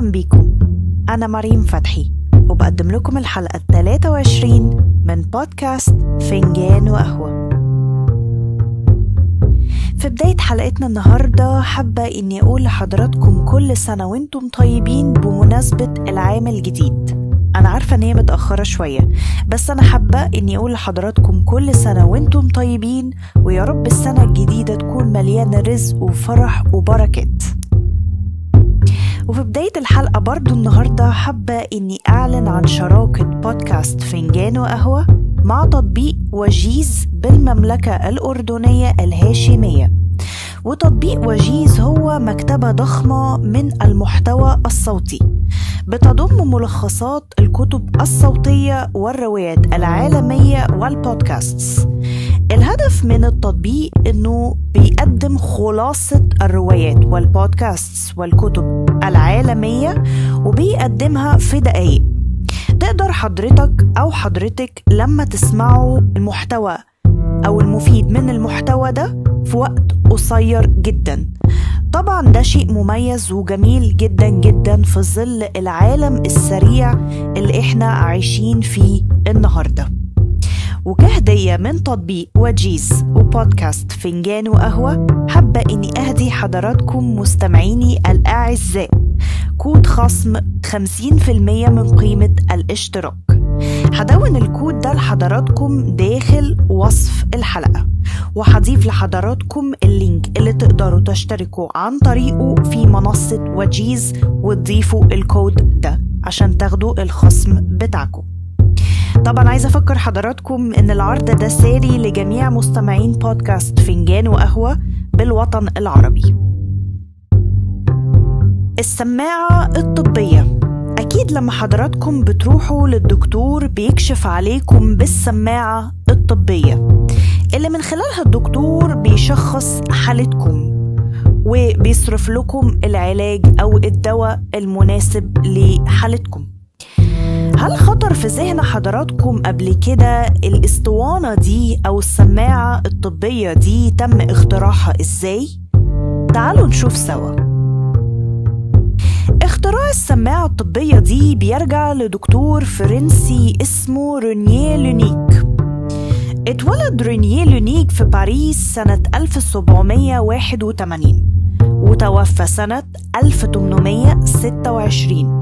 أهلا بيكم أنا مريم فتحي وبقدم لكم الحلقة ال 23 من بودكاست فنجان وقهوة. في بداية حلقتنا النهاردة حابة إني أقول لحضراتكم كل سنة وأنتم طيبين بمناسبة العام الجديد. أنا عارفة إن هي متأخرة شوية بس أنا حابة إني أقول لحضراتكم كل سنة وأنتم طيبين ويا رب السنة الجديدة تكون مليانة رزق وفرح وبركات. وفي بداية الحلقة برضو النهاردة حابة إني أعلن عن شراكة بودكاست فنجان وقهوة مع تطبيق وجيز بالمملكة الأردنية الهاشمية. وتطبيق وجيز هو مكتبة ضخمة من المحتوى الصوتي. بتضم ملخصات الكتب الصوتية والروايات العالمية والبودكاستس. الهدف من التطبيق إنه بيقدم خلاصة الروايات والبودكاستس والكتب العالمية وبيقدمها في دقايق. تقدر حضرتك أو حضرتك لما تسمعوا المحتوى أو المفيد من المحتوى ده في وقت قصير جدا. طبعا ده شيء مميز وجميل جدا جدا في ظل العالم السريع اللي إحنا عايشين فيه النهارده. وكهدية من تطبيق وجيز. وبودكاست فنجان وقهوة. حابة إني أهدي حضراتكم مستمعيني الأعزاء. كود خصم 50% من قيمة الاشتراك. هدوّن الكود ده لحضراتكم داخل وصف الحلقة. وهضيف لحضراتكم ال link اللي تقدروا تشتركوا عن طريقه في منصة وجيز وتضيفوا الكود ده عشان تاخدوا الخصم بتاعكم. طبعا عايزة أفكر حضراتكم إن العرض ده ساري لجميع مستمعين بودكاست فنجان وقهوة بالوطن العربي. السماعة الطبية. أكيد لما حضراتكم بتروحوا للدكتور بيكشف عليكم بالسماعة الطبية اللي من خلالها الدكتور بيشخص حالتكم وبيصرف لكم العلاج أو الدواء المناسب لحالتكم. هل خطر في ذهن حضراتكم قبل كده الاسطوانة دي أو السماعة الطبية دي تم اختراعها إزاي؟ تعالوا نشوف سوا. اختراع السماعة الطبية دي بيرجع لدكتور فرنسي اسمه رونيه لونيك. اتولد رونيه لونيك في باريس سنة 1781 وتوفى سنة 1826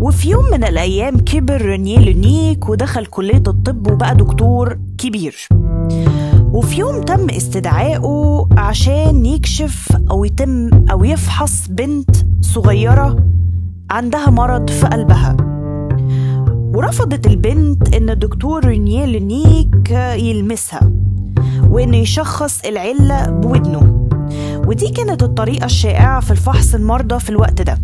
وفي يوم من الأيام كبر رونيه لونيك ودخل كلية الطب وبقى دكتور كبير. وفي يوم تم استدعائه عشان يكشف أو يتم أو يفحص بنت صغيرة عندها مرض في قلبها. ورفضت البنت إن الدكتور رونيه لونيك يلمسها وإنه يشخص العلة بودنه. ودي كانت الطريقة الشائعة في الفحص المرضى في الوقت ده.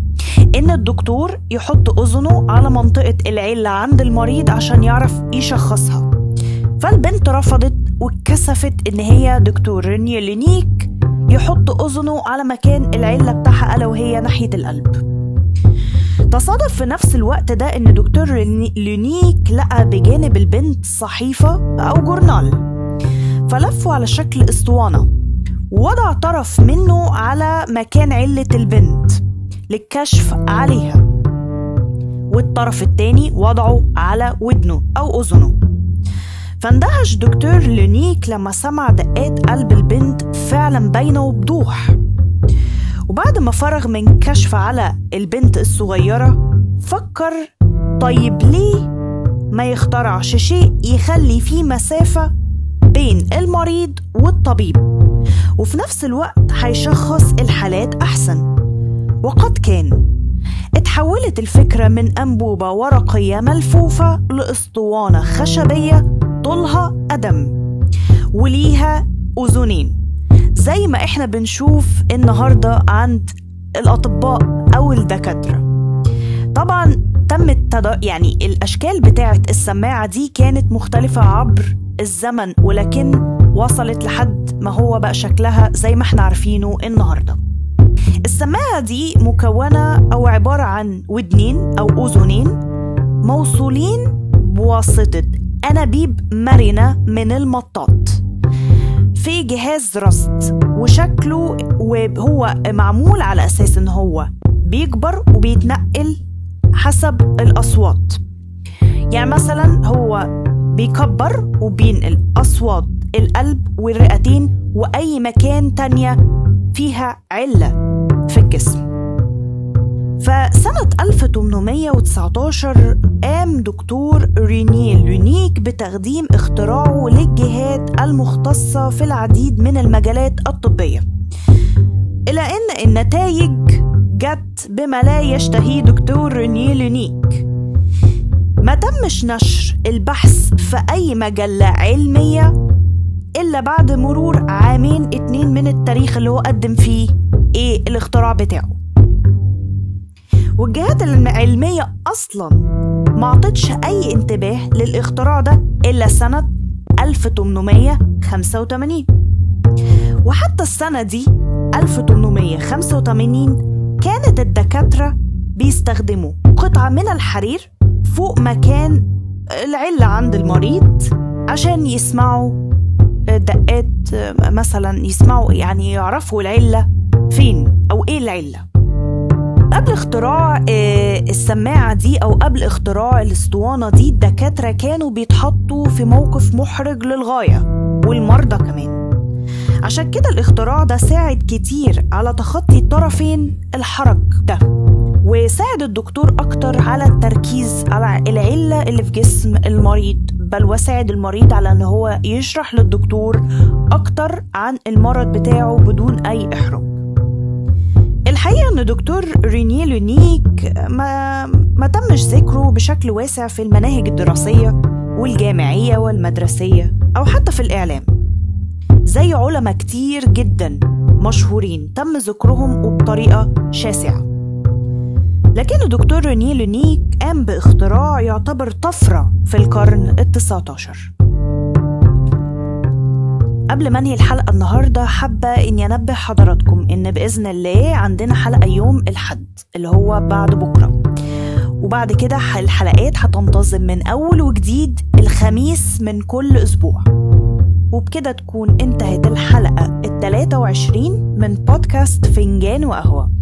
إن الدكتور يحط أذنه على منطقة العلة عند المريض عشان يعرف يشخصها. فالبنت رفضت واتكسفت إن هي دكتور رينيا لينيك يحط أذنه على مكان العلة بتاعها ألا وهي ناحية القلب. تصادف في نفس الوقت ده إن دكتور لينيك لقى بجانب البنت صحيفة أو جورنال. فلفوا على شكل أسطوانة ووضع طرف منه على مكان علة البنت. للكشف عليها. والطرف التاني وضعه على ودنه أو أذنه. فاندهش دكتور لونيك لما سمع دقات قلب البنت فعلا باينة وبضوح. وبعد ما فرغ من كشف على البنت الصغيرة فكر طيب ليه ما يخترعش شيء يخلي فيه مسافة بين المريض والطبيب؟ وفي نفس الوقت هيشخص الحالات أحسن. وقد كان. اتحولت الفكرة من أنبوبة ورقية ملفوفة لأسطوانة خشبية طولها قدم وليها أذنين. زي ما إحنا بنشوف النهاردة عند الأطباء أو الدكاترة. طبعا تم التد... يعني الأشكال بتاعة السماعة دي كانت مختلفة عبر الزمن ولكن وصلت لحد ما هو بقى شكلها زي ما إحنا عارفينه النهارده. السماعة دي مكونة أو عبارة عن ودنين أو أذنين موصولين بواسطة أنابيب مرنة من المطاط في جهاز رصد وشكله وهو معمول على أساس إن هو بيكبر وبيتنقل حسب الأصوات. يعني مثلا هو بيكبر وبينقل أصوات القلب والرئتين وأي مكان تانية فيها علة. في الجسم. فسنة 1819 قام دكتور رينيه لونيك بتقديم اختراعه للجهات المختصة في العديد من المجالات الطبية. إلى أن النتائج جت بما لا يشتهيه دكتور رينيه لونيك. ما تمش نشر البحث في أي مجلة علمية إلا بعد مرور عامين اتنين من التاريخ اللي هو قدم فيه إيه الاختراع بتاعه. والجهات العلمية أصلا ما عطتش أي انتباه للاختراع ده إلا سنة 1885 وحتى السنة دي 1885 كانت الدكاترة بيستخدموا قطعة من الحرير فوق مكان العلة عند المريض عشان يسمعوا دقات مثلا يسمعوا يعني يعرفوا العلة. فين أو إيه العلة؟ قبل اختراع السماعة دي أو قبل اختراع الأسطوانة دي الدكاترة كانوا بيتحطوا في موقف محرج للغاية والمرضى كمان. عشان كده الاختراع ده ساعد كتير على تخطي طرفين الحرج ده وساعد الدكتور أكتر على التركيز على العلة اللي في جسم المريض بل وساعد المريض على أن هو يشرح للدكتور أكتر عن المرض بتاعه بدون أي إحراج. الحقيقة إن دكتور رينيه لونيك ما, ما تمش ذكره بشكل واسع في المناهج الدراسية والجامعية والمدرسية أو حتى في الإعلام. زي علماء كتير جدا مشهورين تم ذكرهم وبطريقة شاسعة. لكن الدكتور رينيه لونيك قام باختراع يعتبر طفرة في القرن التسعة عشر قبل ما انهي الحلقة النهاردة حابة إني أنبه حضراتكم إن بإذن الله عندنا حلقة يوم الحد اللي هو بعد بكرة. وبعد كده الحلقات هتنتظم من أول وجديد الخميس من كل أسبوع. وبكده تكون انتهت الحلقة التلاتة وعشرين من بودكاست فنجان وقهوة.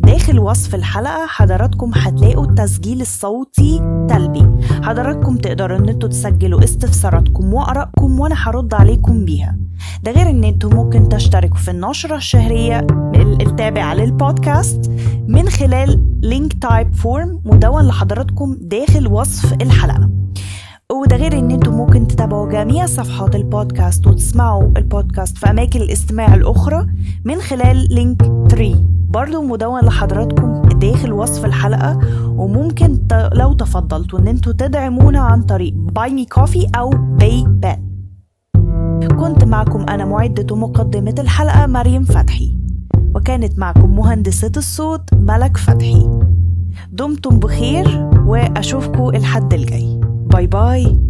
داخل وصف الحلقة حضراتكم هتلاقوا التسجيل الصوتي تلبي. حضراتكم تقدروا ان أنتوا تسجلوا استفساراتكم وآرائكم وأنا هرد عليكم بيها. ده غير ان أنتوا ممكن تشتركوا في النشرة الشهرية التابعة للبودكاست من خلال link Typeform مدون لحضراتكم داخل وصف الحلقة. وده غير ان أنتم ممكن تتابعوا جميع صفحات البودكاست وتسمعوا البودكاست في أماكن الاستماع الأخرى من خلال Linktree برضو مدون لحضراتكم داخل وصف الحلقة وممكن لو تفضلتوا إن أنتوا تدعمونا عن طريق Buy Me a Coffee أو PayPal كنت معكم أنا معدة ومقدمة الحلقة مريم فتحي وكانت معكم مهندسة الصوت ملك فتحي. دمتم بخير وأشوفكم الحد الجاي. باي باي.